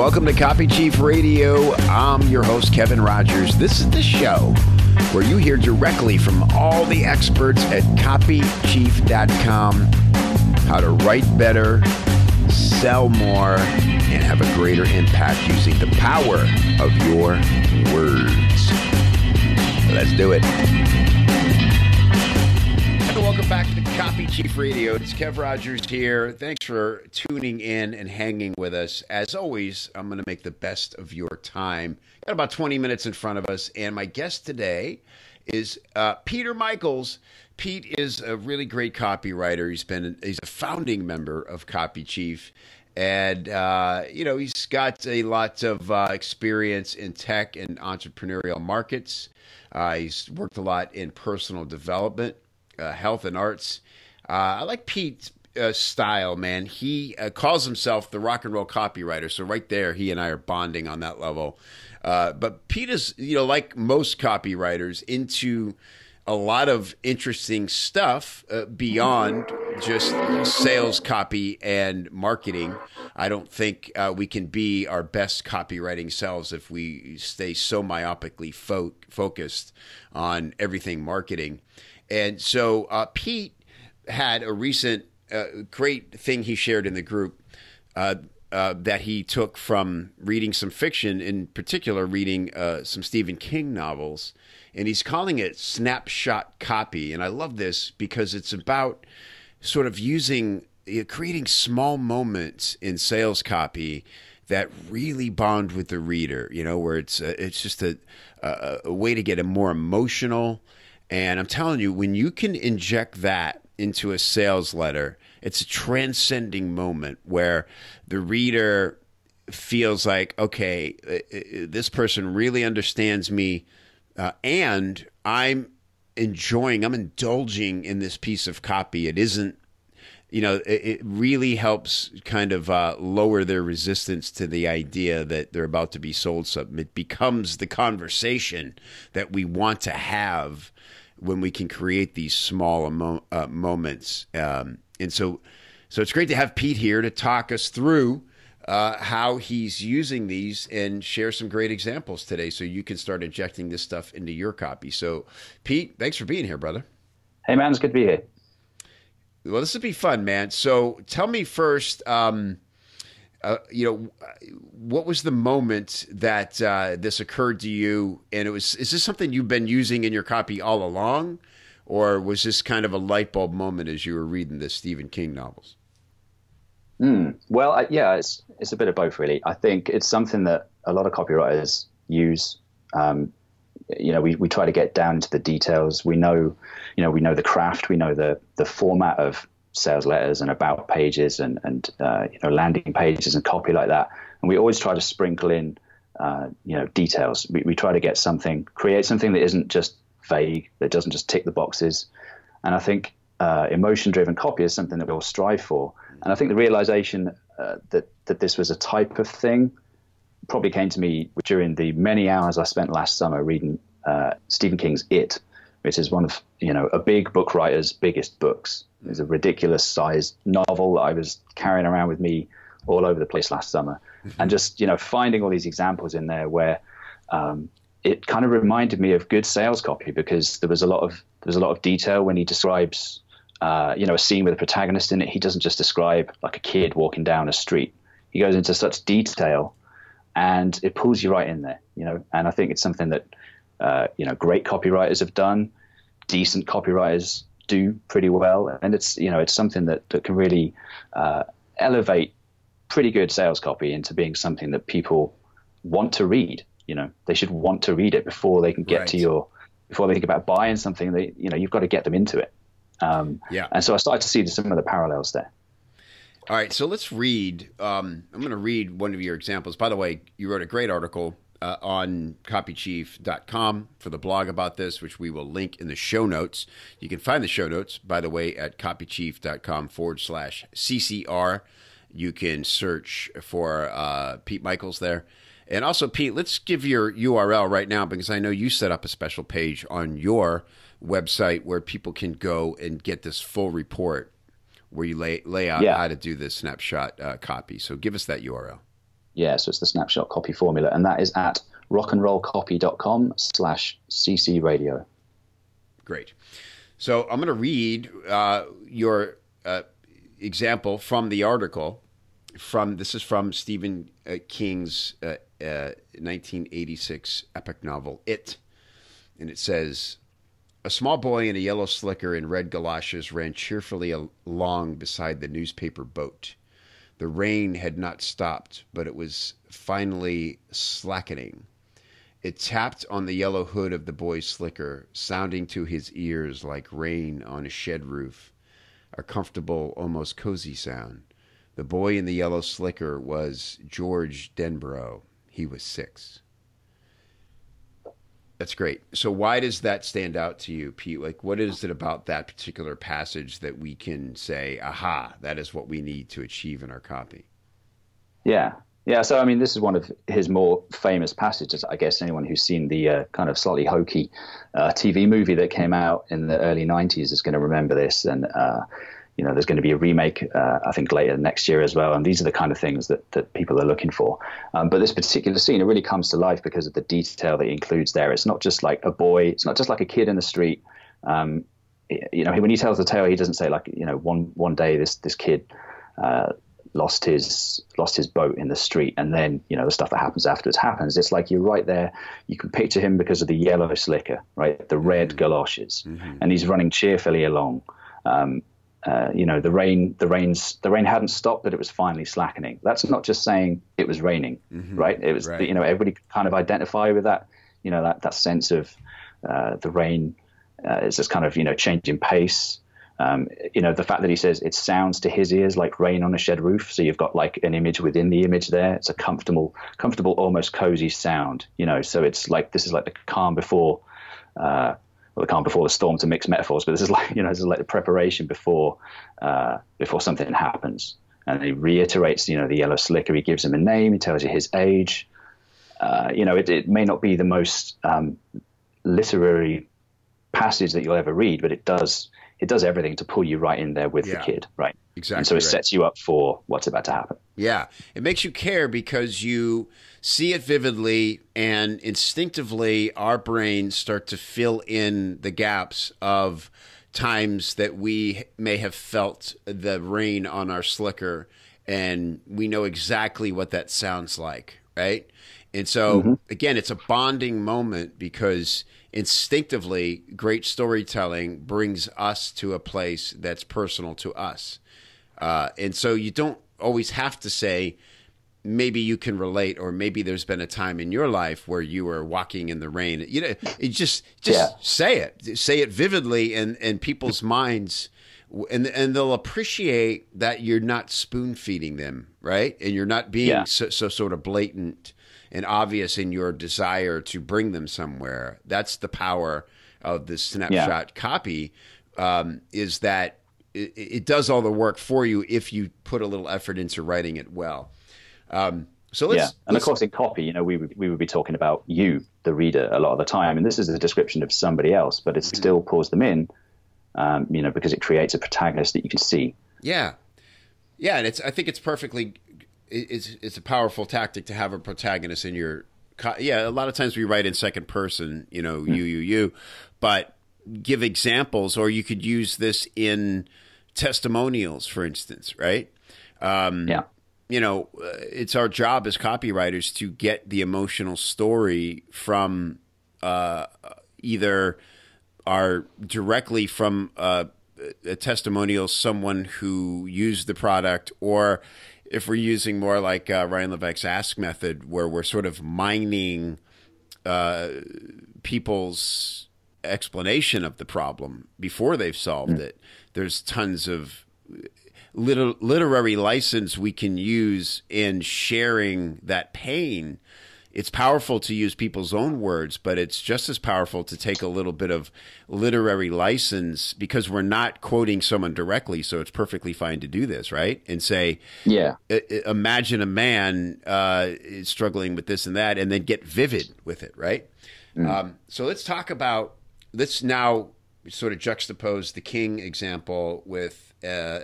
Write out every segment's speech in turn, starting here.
Welcome to Copy Chief Radio. I'm your host, Kevin Rogers. This is the show where you hear directly from all the experts at copychief.com how to write better, sell more, and have a greater impact using the power of your words. Let's do it. And welcome back Copy Chief Radio. It's Kev Rogers here. Thanks for tuning in and hanging with us. As always, I'm going to make the best of your time. Got about 20 minutes in front of us, and my guest today is uh, Peter Michaels. Pete is a really great copywriter. He's been he's a founding member of Copy Chief, and uh, you know he's got a lot of uh, experience in tech and entrepreneurial markets. Uh, he's worked a lot in personal development uh, health and arts. Uh, I like Pete's uh, style, man. He uh, calls himself the rock and roll copywriter. So right there, he and I are bonding on that level. But Pete is, you know, like most copywriters, into a lot of interesting stuff uh, beyond just sales copy and marketing. I don't think uh, we can be our best copywriting selves if we stay so myopically fo- focused on everything marketing. And so uh, Pete had a recent uh, great thing he shared in the group uh, uh that he took from reading some fiction, in particular, reading uh, some Stephen King novels. And he's calling it snapshot copy. And I love this because it's about sort of using, creating small moments in sales copy that really bond with the reader, you know, where it's, uh, it's just a, a, a way to get a more emotional, and I'm telling you, when you can inject that into a sales letter, it's a transcending moment where the reader feels like, okay, uh, uh, this person really understands me, uh, and I'm enjoying, I'm indulging in this piece of copy. It isn't, you know, it, it really helps kind of uh, lower their resistance to the idea that they're about to be sold something. It becomes the conversation that we want to have when we can create these small emo- uh, moments. Um, and so, so it's great to have Pete here to talk us through uh, how he's using these and share some great examples today, so you can start injecting this stuff into your copy. So, Pete, thanks for being here, brother. Hey, man, it's good to be here. Well, this would be fun, man. So, tell me first. Um, uh, you know, what was the moment that uh, this occurred to you? And it was, is this something you've been using in your copy all along? Or was this kind of a light bulb moment as you were reading the Stephen King novels? Mm, well, yeah, it's, it's a bit of both, really. I think it's something that a lot of copywriters use. Um, you know, we, we try to get down into the details. We know, you know, we know the craft, we know the, the format of sales letters and about pages and and uh, you know landing pages and copy like that. And we always try to sprinkle in uh, you know details. We, we try to get something, create something that isn't just vague, that doesn't just tick the boxes. And I think uh, emotion-driven copy is something that we all strive for. And I think the realization uh, that that this was a type of thing probably came to me during the many hours I spent last summer reading uh, Stephen King's It, which is one of you know a big book writer's biggest books. It's a ridiculous sized novel that I was carrying around with me all over the place last summer, mm-hmm. and just you know finding all these examples in there where um, it kind of reminded me of good sales copy because there was a lot of there's a lot of detail when he describes uh, you know a scene with a protagonist in it. He doesn't just describe like a kid walking down a street. He goes into such detail, and it pulls you right in there. You know, and I think it's something that uh, you know great copywriters have done, decent copywriters do pretty well, and it's you know it's something that, that can really uh, elevate pretty good sales copy into being something that people want to read. You know, they should want to read it before they can get right. to your before they think about buying something. They you know you've got to get them into it. Um, yeah. And so I started to see some of the parallels there. All right, so let's read. Um, I'm going to read one of your examples. By the way, you wrote a great article uh, on copychief.com for the blog about this, which we will link in the show notes. You can find the show notes, by the way, at copychief.com forward slash CCR. You can search for uh, Pete Michaels there. And also, Pete, let's give your URL right now because I know you set up a special page on your website where people can go and get this full report where you lay, lay out yeah. how to do this snapshot uh, copy. So give us that URL. Yeah, so it's the snapshot copy formula, and that is at rockandrollcopy.com slash cc radio. Great. So I'm going to read uh, your uh, example from the article. From this is from Stephen uh, King's 1986 uh, uh, epic novel It, and it says. A small boy in a yellow slicker and red galoshes ran cheerfully along beside the newspaper boat. The rain had not stopped, but it was finally slackening. It tapped on the yellow hood of the boy's slicker, sounding to his ears like rain on a shed roof, a comfortable, almost cozy sound. The boy in the yellow slicker was George Denbrough. He was six. That's great. So why does that stand out to you, Pete? Like what is it about that particular passage that we can say, aha, that is what we need to achieve in our copy? Yeah. Yeah, so I mean, this is one of his more famous passages. I guess anyone who's seen the uh, kind of slightly hokey uh, TV movie that came out in the early '90s is going to remember this. And uh, you know, there's going to be a remake, uh, I think, later next year as well. And these are the kind of things that that people are looking for. Um, but this particular scene, it really comes to life because of the detail that he includes there. It's not just like a boy. It's not just like a kid in the street. Um, you know, when he tells the tale, he doesn't say like, you know, one one day this this kid uh, lost his lost his boat in the street and then you know the stuff that happens afterwards happens it's like you're right there you can picture him because of the yellow slicker right the red mm-hmm. galoshes mm-hmm. and he's running cheerfully along um, uh, you know the rain the rains the rain hadn't stopped but it was finally slackening that's not just saying it was raining mm-hmm. right it was right. you know everybody kind of identify with that you know that that sense of uh, the rain uh, is just kind of you know changing pace um, you know, the fact that he says it sounds to his ears like rain on a shed roof. So you've got like an image within the image there. It's a comfortable, comfortable, almost cozy sound. You know, so it's like this is like the calm before, uh, well, the calm before the storm to mix metaphors. But this is like you know, this is like the preparation before uh, before something happens. And he reiterates, you know, the yellow slicker. He gives him a name. He tells you his age. Uh, you know, it, it, may not be the most um, literary passage that you'll ever read, but it does it does everything to pull you right in there with yeah, the kid, right? Exactly. And so it right. sets you up for what's about to happen. Yeah, it makes you care because you see it vividly, and instinctively, our brains start to fill in the gaps of times that we may have felt the rain on our slicker, and we know exactly what that sounds like, right? And so, mm-hmm. again, it's a bonding moment because instinctively, great storytelling brings us to a place that's personal to us. Uh, and so you don't always have to say, maybe you can relate, or maybe there's been a time in your life where you were walking in the rain. You know, just just yeah. say it, say it vividly, and and people's minds. And and they'll appreciate that you're not spoon feeding them, right? And you're not being yeah. so, so sort of blatant and obvious in your desire to bring them somewhere. That's the power of the snapshot yeah. copy. Um, is that it, it, does all the work for you if you put a little effort into writing it well. Um, so let's, yeah, and let's, of course in copy, you know, we would, we would be talking about you, the reader, a lot of the time, and this is a description of somebody else, but it still pulls them in, um, you know, because it creates a protagonist that you can see. Yeah, yeah, and it's I think it's perfectly it's it's a powerful tactic to have a protagonist in your yeah a lot of times we write in second person you know mm. you you you but give examples or you could use this in testimonials for instance right? Um, yeah. you know uh, it's our job as copywriters to get the emotional story from uh, either our directly from uh, a testimonial someone who used the product or if we're using more like uh, Ryan Levesque's Ask method, where we're sort of mining uh, people's explanation of the problem before they've solved mm. it, there's tons of liter- literary license we can use in sharing that pain it's powerful to use people's own words, but it's just as powerful to take a little bit of literary license because we're not quoting someone directly. So it's perfectly fine to do this, right? And say, yeah, imagine a man uh, struggling with this and that, and then get vivid with it, right? Mm. Um, so let's talk about, let's now sort of juxtapose the King example with uh,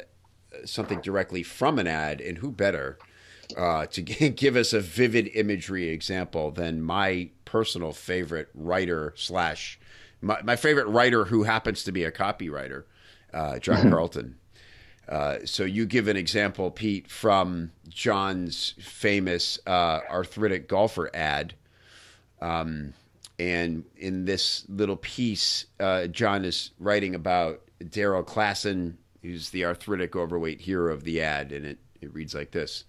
something directly from an ad, and who better uh, to give us a vivid imagery example than my personal favorite writer slash my, my favorite writer who happens to be a copywriter, uh, John Carlton. Uh, so you give an example, Pete, from John's famous uh, arthritic golfer ad. Um, and in this little piece, uh, John is writing about Daryl Klassen, who's the arthritic overweight hero of the ad. And it, it reads like this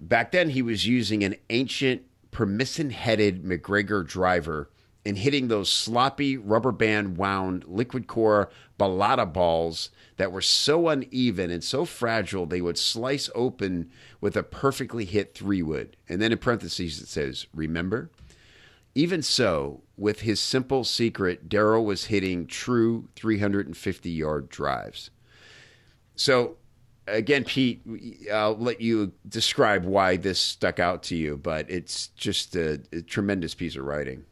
Back then, he was using an ancient persimmon headed MacGregor driver and hitting those sloppy rubber band wound liquid core balata balls that were so uneven and so fragile they would slice open with a perfectly hit three wood. And then in parentheses it says, Remember? Even so, with his simple secret, Daryl was hitting true 350 yard drives. So, again, Pete, I'll let you describe why this stuck out to you, but it's just a, a tremendous piece of writing.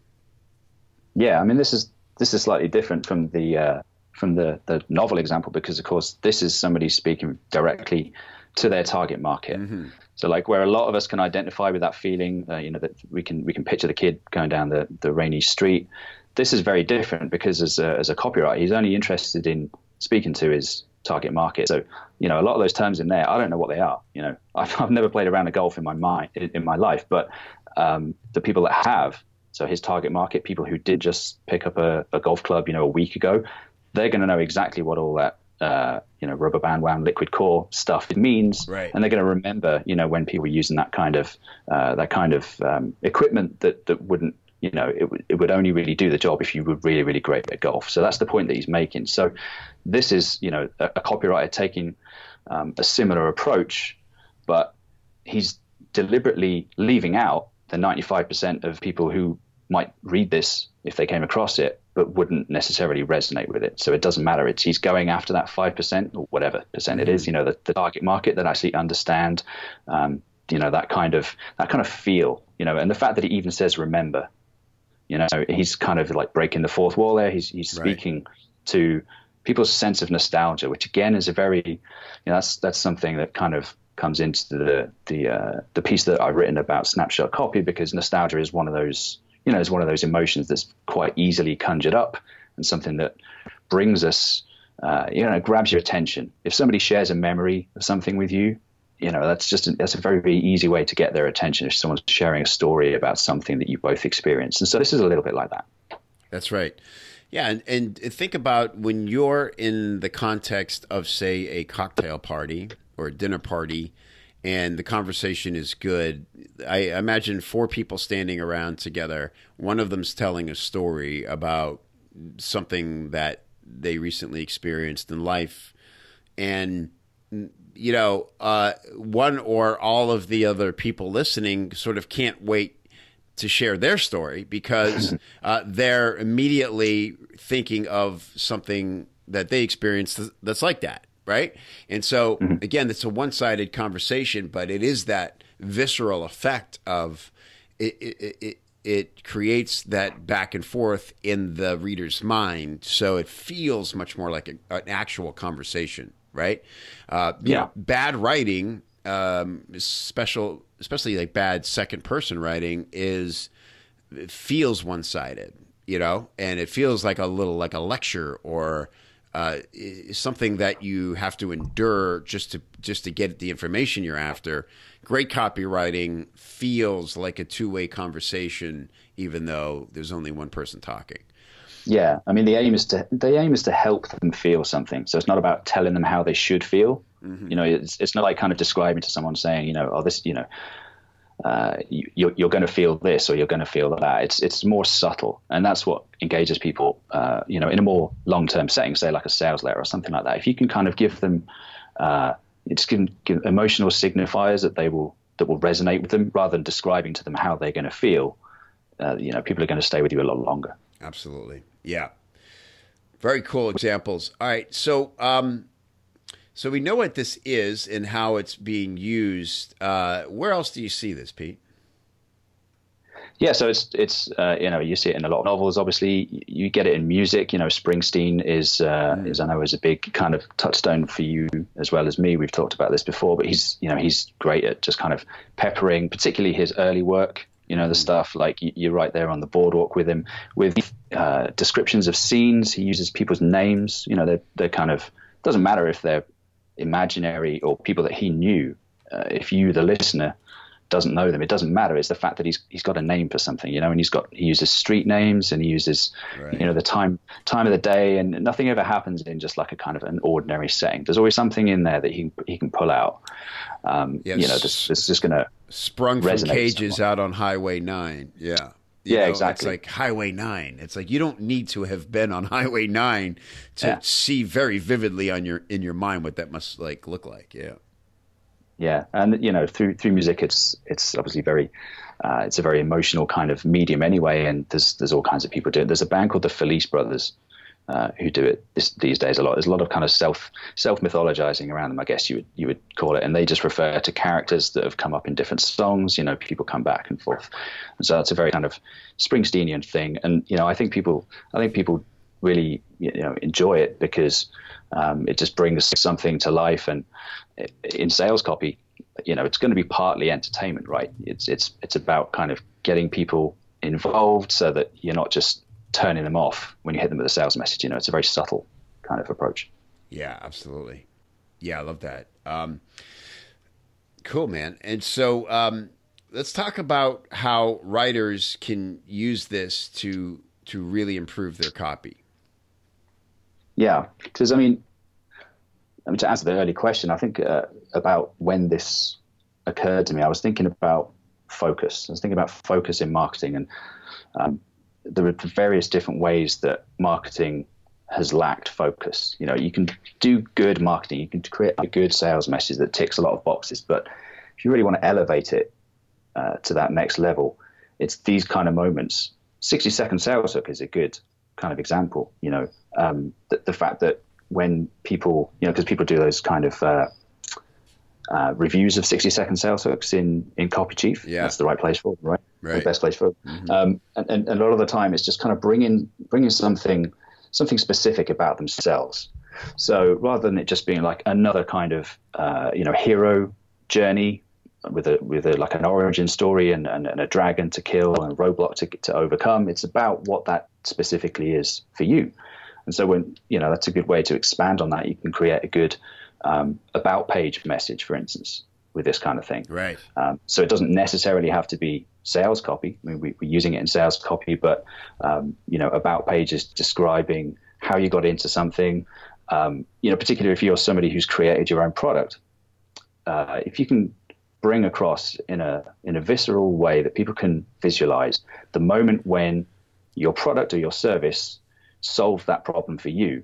Yeah, I mean, this is this is slightly different from the uh, from the the novel example because, of course, this is somebody speaking directly to their target market. Mm-hmm. So, like where a lot of us can identify with that feeling, uh, you know, that we can we can picture the kid going down the the rainy street. This is very different because as a, as a copywriter, he's only interested in speaking to his target market. So, you know, a lot of those terms in there, I don't know what they are. You know, I've, I've never played around a golf in my mind in my life, but um, the people that have, so his target market, people who did just pick up a, a golf club, you know, a week ago, they're going to know exactly what all that, uh, you know, rubber band wound liquid core stuff it means, right. and they're going to remember, you know, when people were using that kind of uh, that kind of um, equipment that that wouldn't you know, it, it would only really do the job if you were really, really great at golf. So that's the point that he's making. So this is, you know, a, a copywriter taking um, a similar approach, but he's deliberately leaving out the 95% of people who might read this if they came across it, but wouldn't necessarily resonate with it. So it doesn't matter. It's he's going after that five percent or whatever percent it is. You know, the, the target market that actually understand, um, you know, that kind of that kind of feel. You know, and the fact that he even says remember, you know, he's kind of like breaking the fourth wall there. He's he's speaking right. to people's sense of nostalgia, which again is a very, you know, that's that's something that kind of comes into the the uh, the piece that I've written about snapshot copy because nostalgia is one of those you know is one of those emotions that's quite easily conjured up and something that brings us uh, you know grabs your attention. If somebody shares a memory of something with you, you know that's just a, that's a very very easy way to get their attention if someone's sharing a story about something that you both experienced. And so this is a little bit like that. That's right. Yeah, and, and think about when you're in the context of, say, a cocktail party or a dinner party, and the conversation is good. I imagine four people standing around together. One of them's telling a story about something that they recently experienced in life, and you know, uh, one or all of the other people listening sort of can't wait to share their story because uh, they're immediately thinking of something that they experienced that's like that, right? And so, mm-hmm. again, it's a one sided conversation, but it is that visceral effect of it, it, it, it creates that back and forth in the reader's mind. So it feels much more like a, an actual conversation, right? Uh, yeah. Know, bad writing, um, special especially like bad second person writing is feels one sided, you know, and it feels like a little like a lecture or uh, something that you have to endure just to just to get the information you're after. Great copywriting feels like a two way conversation, even though there's only one person talking. Yeah, I mean the aim is to the aim is to help them feel something. So it's not about telling them how they should feel. Mm-hmm. You know, it's it's not like kind of describing to someone saying, you know, oh this, you know, uh, you, you're, you're going to feel this or you're going to feel that. It's it's more subtle, and that's what engages people. Uh, you know, in a more long term setting, say like a sales letter or something like that. If you can kind of give them, uh, it's give, give emotional signifiers that they will that will resonate with them, rather than describing to them how they're going to feel. Uh, you know, people are going to stay with you a lot longer. Absolutely, yeah. Very cool examples. All right, so um, so we know what this is and how it's being used. Uh, where else do you see this, Pete? Yeah, so it's it's uh, you know you see it in a lot of novels. Obviously, you get it in music. You know, Springsteen is uh, mm. is I know is a big kind of touchstone for you as well as me. We've talked about this before, but he's you know he's great at just kind of peppering, particularly his early work. You know, the mm. stuff like you're right there on the boardwalk with him with uh, descriptions of scenes. He uses people's names. You know, they're they're kind of doesn't matter if they're imaginary or people that he knew. Uh, if you, the listener, doesn't know them. It doesn't matter. It's the fact that he's he's got a name for something, you know, and he's got he uses street names and he uses right. you know the time time of the day, and nothing ever happens in just like a kind of an ordinary setting. There's always something in there that he he can pull out. Um, yes. You know, this, this is just going to sprung from cages out on Highway Nine. Yeah. Yeah, know, exactly. It's like Highway 9. It's like you don't need to have been on Highway 9 to yeah. see very vividly on your in your mind what that must like look like. Yeah yeah and you know through through music it's it's obviously very uh, it's a very emotional kind of medium anyway and there's there's all kinds of people doing. it there's a band called the Felice Brothers uh, who do it this, these days a lot. There's a lot of kind of self self mythologizing around them I guess you would you would call it. And they just refer to characters that have come up in different songs. You know people come back and forth. And so it's a very kind of Springsteenian thing. And you know I think people I think people really you know enjoy it because um, it just brings something to life. And in sales copy, you know, it's going to be partly entertainment, right? It's it's it's about kind of getting people involved so that you're not just turning them off when you hit them with a sales message. You know, it's a very subtle kind of approach. Yeah, absolutely. Yeah, I love that. Um, cool, man. And so um, let's talk about how writers can use this to to really improve their copy. Yeah, because I mean, I mean, to answer the early question, I think uh, about when this occurred to me, I was thinking about focus. I was thinking about focus in marketing, and um, there are various different ways that marketing has lacked focus. You know, you can do good marketing, you can create a good sales message that ticks a lot of boxes, but if you really want to elevate it uh, to that next level, it's these kind of moments. 60 second sales hook is a good kind of example. You know, um, the, the fact that when people, you know, because people do those kind of uh, uh, reviews of 60 second sales hooks in, in Copy Chief. Yeah. That's the right place for them, right? Right. The best place for them. Mm-hmm. Um, and, and, a lot of the time it's just kind of bringing, bringing something, something specific about themselves. So rather than it just being like another kind of, uh, you know, hero journey with a, with a, like an origin story and, and, and a dragon to kill and a roadblock to, to overcome, it's about what that specifically is for you. And so when you know that's a good way to expand on that, you can create a good um, about page message, for instance, with this kind of thing. Right. Um, so it doesn't necessarily have to be sales copy. I mean, we, are using it in sales copy, but um, you know, about pages describing how you got into something. Um, you know, particularly if you're somebody who's created your own product, uh, if you can bring across in a in a visceral way that people can visualize the moment when your product or your service solve that problem for you.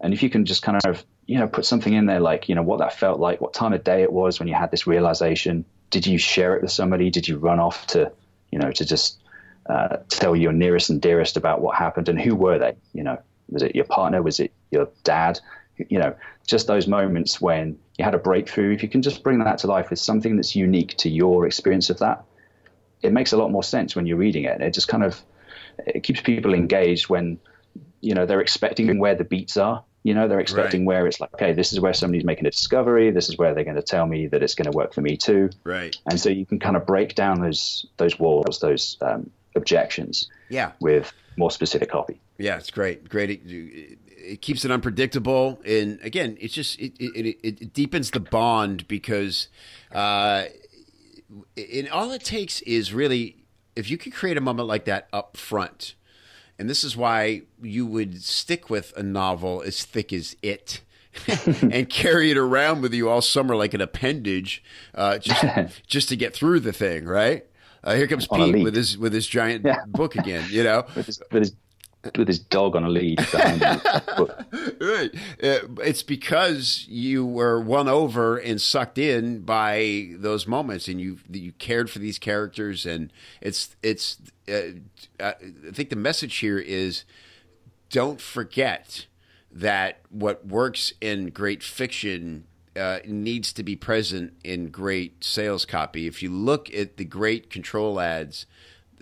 And if you can just kind of, you know, put something in there like, you know, what that felt like, what time of day it was when you had this realization. Did you share it with somebody? Did you run off to, you know, to just uh, tell your nearest and dearest about what happened and who were they? You know, was it your partner? Was it your dad? You know, just those moments when you had a breakthrough. If you can just bring that to life with something that's unique to your experience of that, it makes a lot more sense when you're reading it. It just kind of it keeps people engaged when you know they're expecting where the beats are you know they're expecting right. where it's like okay this is where somebody's making a discovery. This is where they're going to tell me that it's going to work for me too. Right. And so you can kind of break down those those walls those um, objections yeah. with more specific copy. Yeah it's great. Great. It, it keeps it unpredictable. And again it's just it, it, it deepens the bond because uh and all it takes is really if you can create a moment like that up front and this is why you would stick with a novel as thick as it. and carry it around with you all summer like an appendage, uh, just just to get through the thing, right? Uh, here comes On Pete with his with his giant yeah. book again, you know, with his, with his with his dog on a lead. right. Uh, it's because you were won over and sucked in by those moments, and you you cared for these characters, and it's it's. Uh, I think the message here is, don't forget that what works in great fiction uh, needs to be present in great sales copy. If you look at the great control ads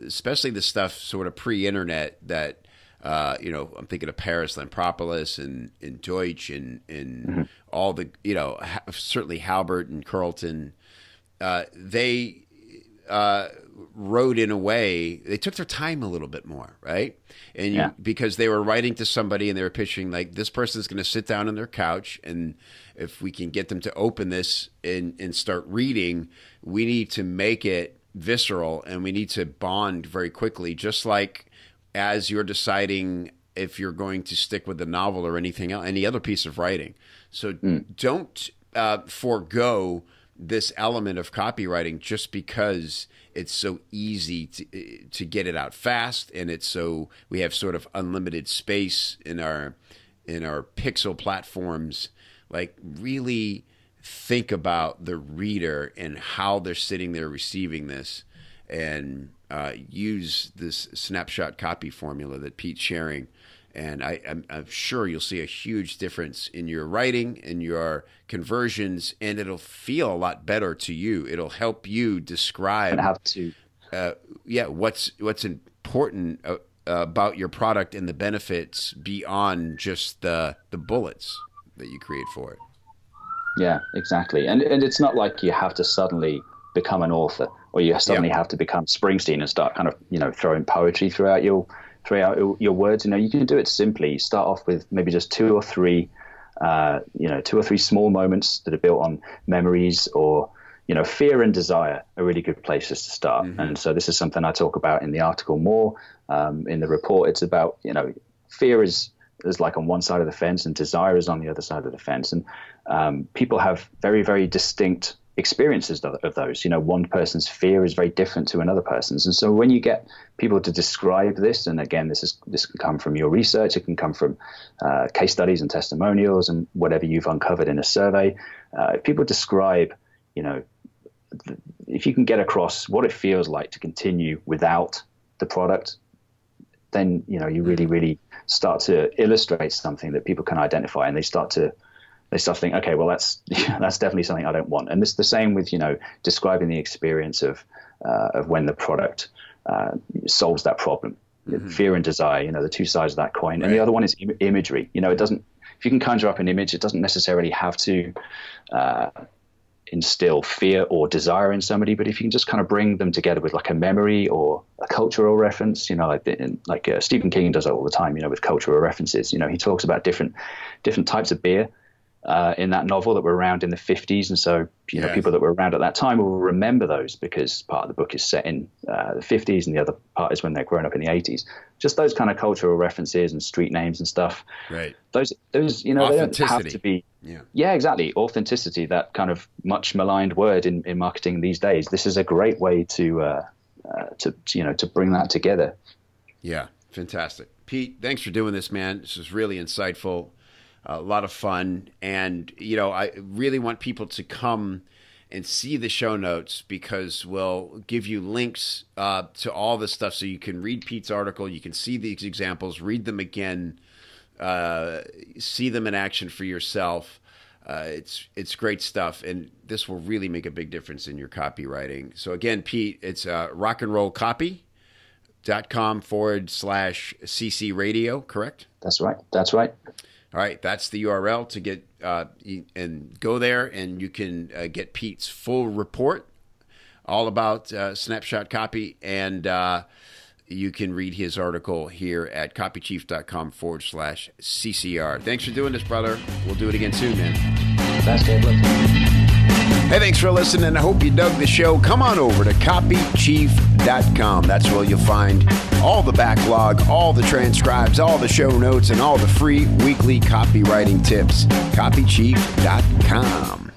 especially the stuff sort of pre-internet that uh, you know, I'm thinking of Paris Lampropoulos and, and Deutsch and, and mm-hmm. all the, you know, ha- certainly Halbert and Carlton. Uh, they uh, wrote in a way, they took their time a little bit more, right? And you, yeah. because they were writing to somebody and they were pitching, like, this person's going to sit down on their couch. And if we can get them to open this and, and start reading, we need to make it visceral and we need to bond very quickly, just like as you're deciding if you're going to stick with the novel or anything else, any other piece of writing. So mm. don't uh, forego this element of copywriting just because it's so easy to to get it out fast and it's so we have sort of unlimited space in our in our pixel platforms like really think about the reader and how they're sitting there receiving this and uh, use this snapshot copy formula that Pete's sharing. And I, am sure you'll see a huge difference in your writing, in your conversions, and it'll feel a lot better to you. It'll help you describe. And have to. Uh, yeah, what's what's important uh, about your product and the benefits beyond just the the bullets that you create for it. Yeah, exactly. And and it's not like you have to suddenly become an author or you suddenly have to become Springsteen and start kind of you know throwing poetry throughout your throughout your words. You know, you can do it simply. start off with maybe just two or three, uh, you know, two or three small moments that are built on memories or you know, fear and desire are really good places to start. Mm-hmm. And so this is something I talk about in the article more. Um, in the report, it's about you know, fear is is like on one side of the fence and desire is on the other side of the fence, and um, people have very very distinct experiences of those. You know, one person's fear is very different to another person's, and so when you get people to describe this, and again, this is this can come from your research, it can come from uh, case studies and testimonials, and whatever you've uncovered in a survey. Uh, if people describe, you know, th- if you can get across what it feels like to continue without the product, then you know you really, really start to illustrate something that people can identify, and they start to they start to think, okay, well, that's that's definitely something I don't want. And it's the same with you know describing the experience of uh, of when the product uh, solves that problem. Mm-hmm. Fear and desire, you know, the two sides of that coin. Right. And the other one is Im- imagery. You know, it doesn't. If you can conjure up an image, it doesn't necessarily have to uh, instill fear or desire in somebody. But if you can just kind of bring them together with like a memory or a cultural reference, you know, like like uh, Stephen King does all the time. You know, with cultural references. You know, he talks about different different types of beer uh, in that novel that were around in the 50s. And so, you know, yes. people that were around at that time will remember those because part of the book is set in uh, the 50s and the other part is when they're growing up in the 80s. Just those kind of cultural references and street names and stuff. Right. Those, those you know, they don't have to be. Yeah. yeah, exactly. Authenticity, that kind of much maligned word in, in marketing these days. This is a great way to, uh, uh to, to, you know, to bring that together. Yeah, fantastic. Pete, thanks for doing this, man. This is really insightful a lot of fun. And, you know, I really want people to come and see the show notes because we'll give you links uh, to all this stuff so you can read Pete's article, you can see these examples, read them again, uh, see them in action for yourself. Uh, it's it's great stuff, and this will really make a big difference in your copywriting. So again, Pete, it's uh, rock and roll copy dot com forward slash cc radio correct that's right that's right all right, that's the URL to get uh, and go there, and you can uh, get Pete's full report all about uh, snapshot copy, and uh, you can read his article here at copychief.com forward slash CCR. Thanks for doing this, brother. We'll do it again soon, man. Thanks, Dave. Hey, thanks for listening. I hope you dug the show. Come on over to copychief.com. That's where you'll find all the backlog, all the transcribes, all the show notes, and all the free weekly copywriting tips. Copychief.com.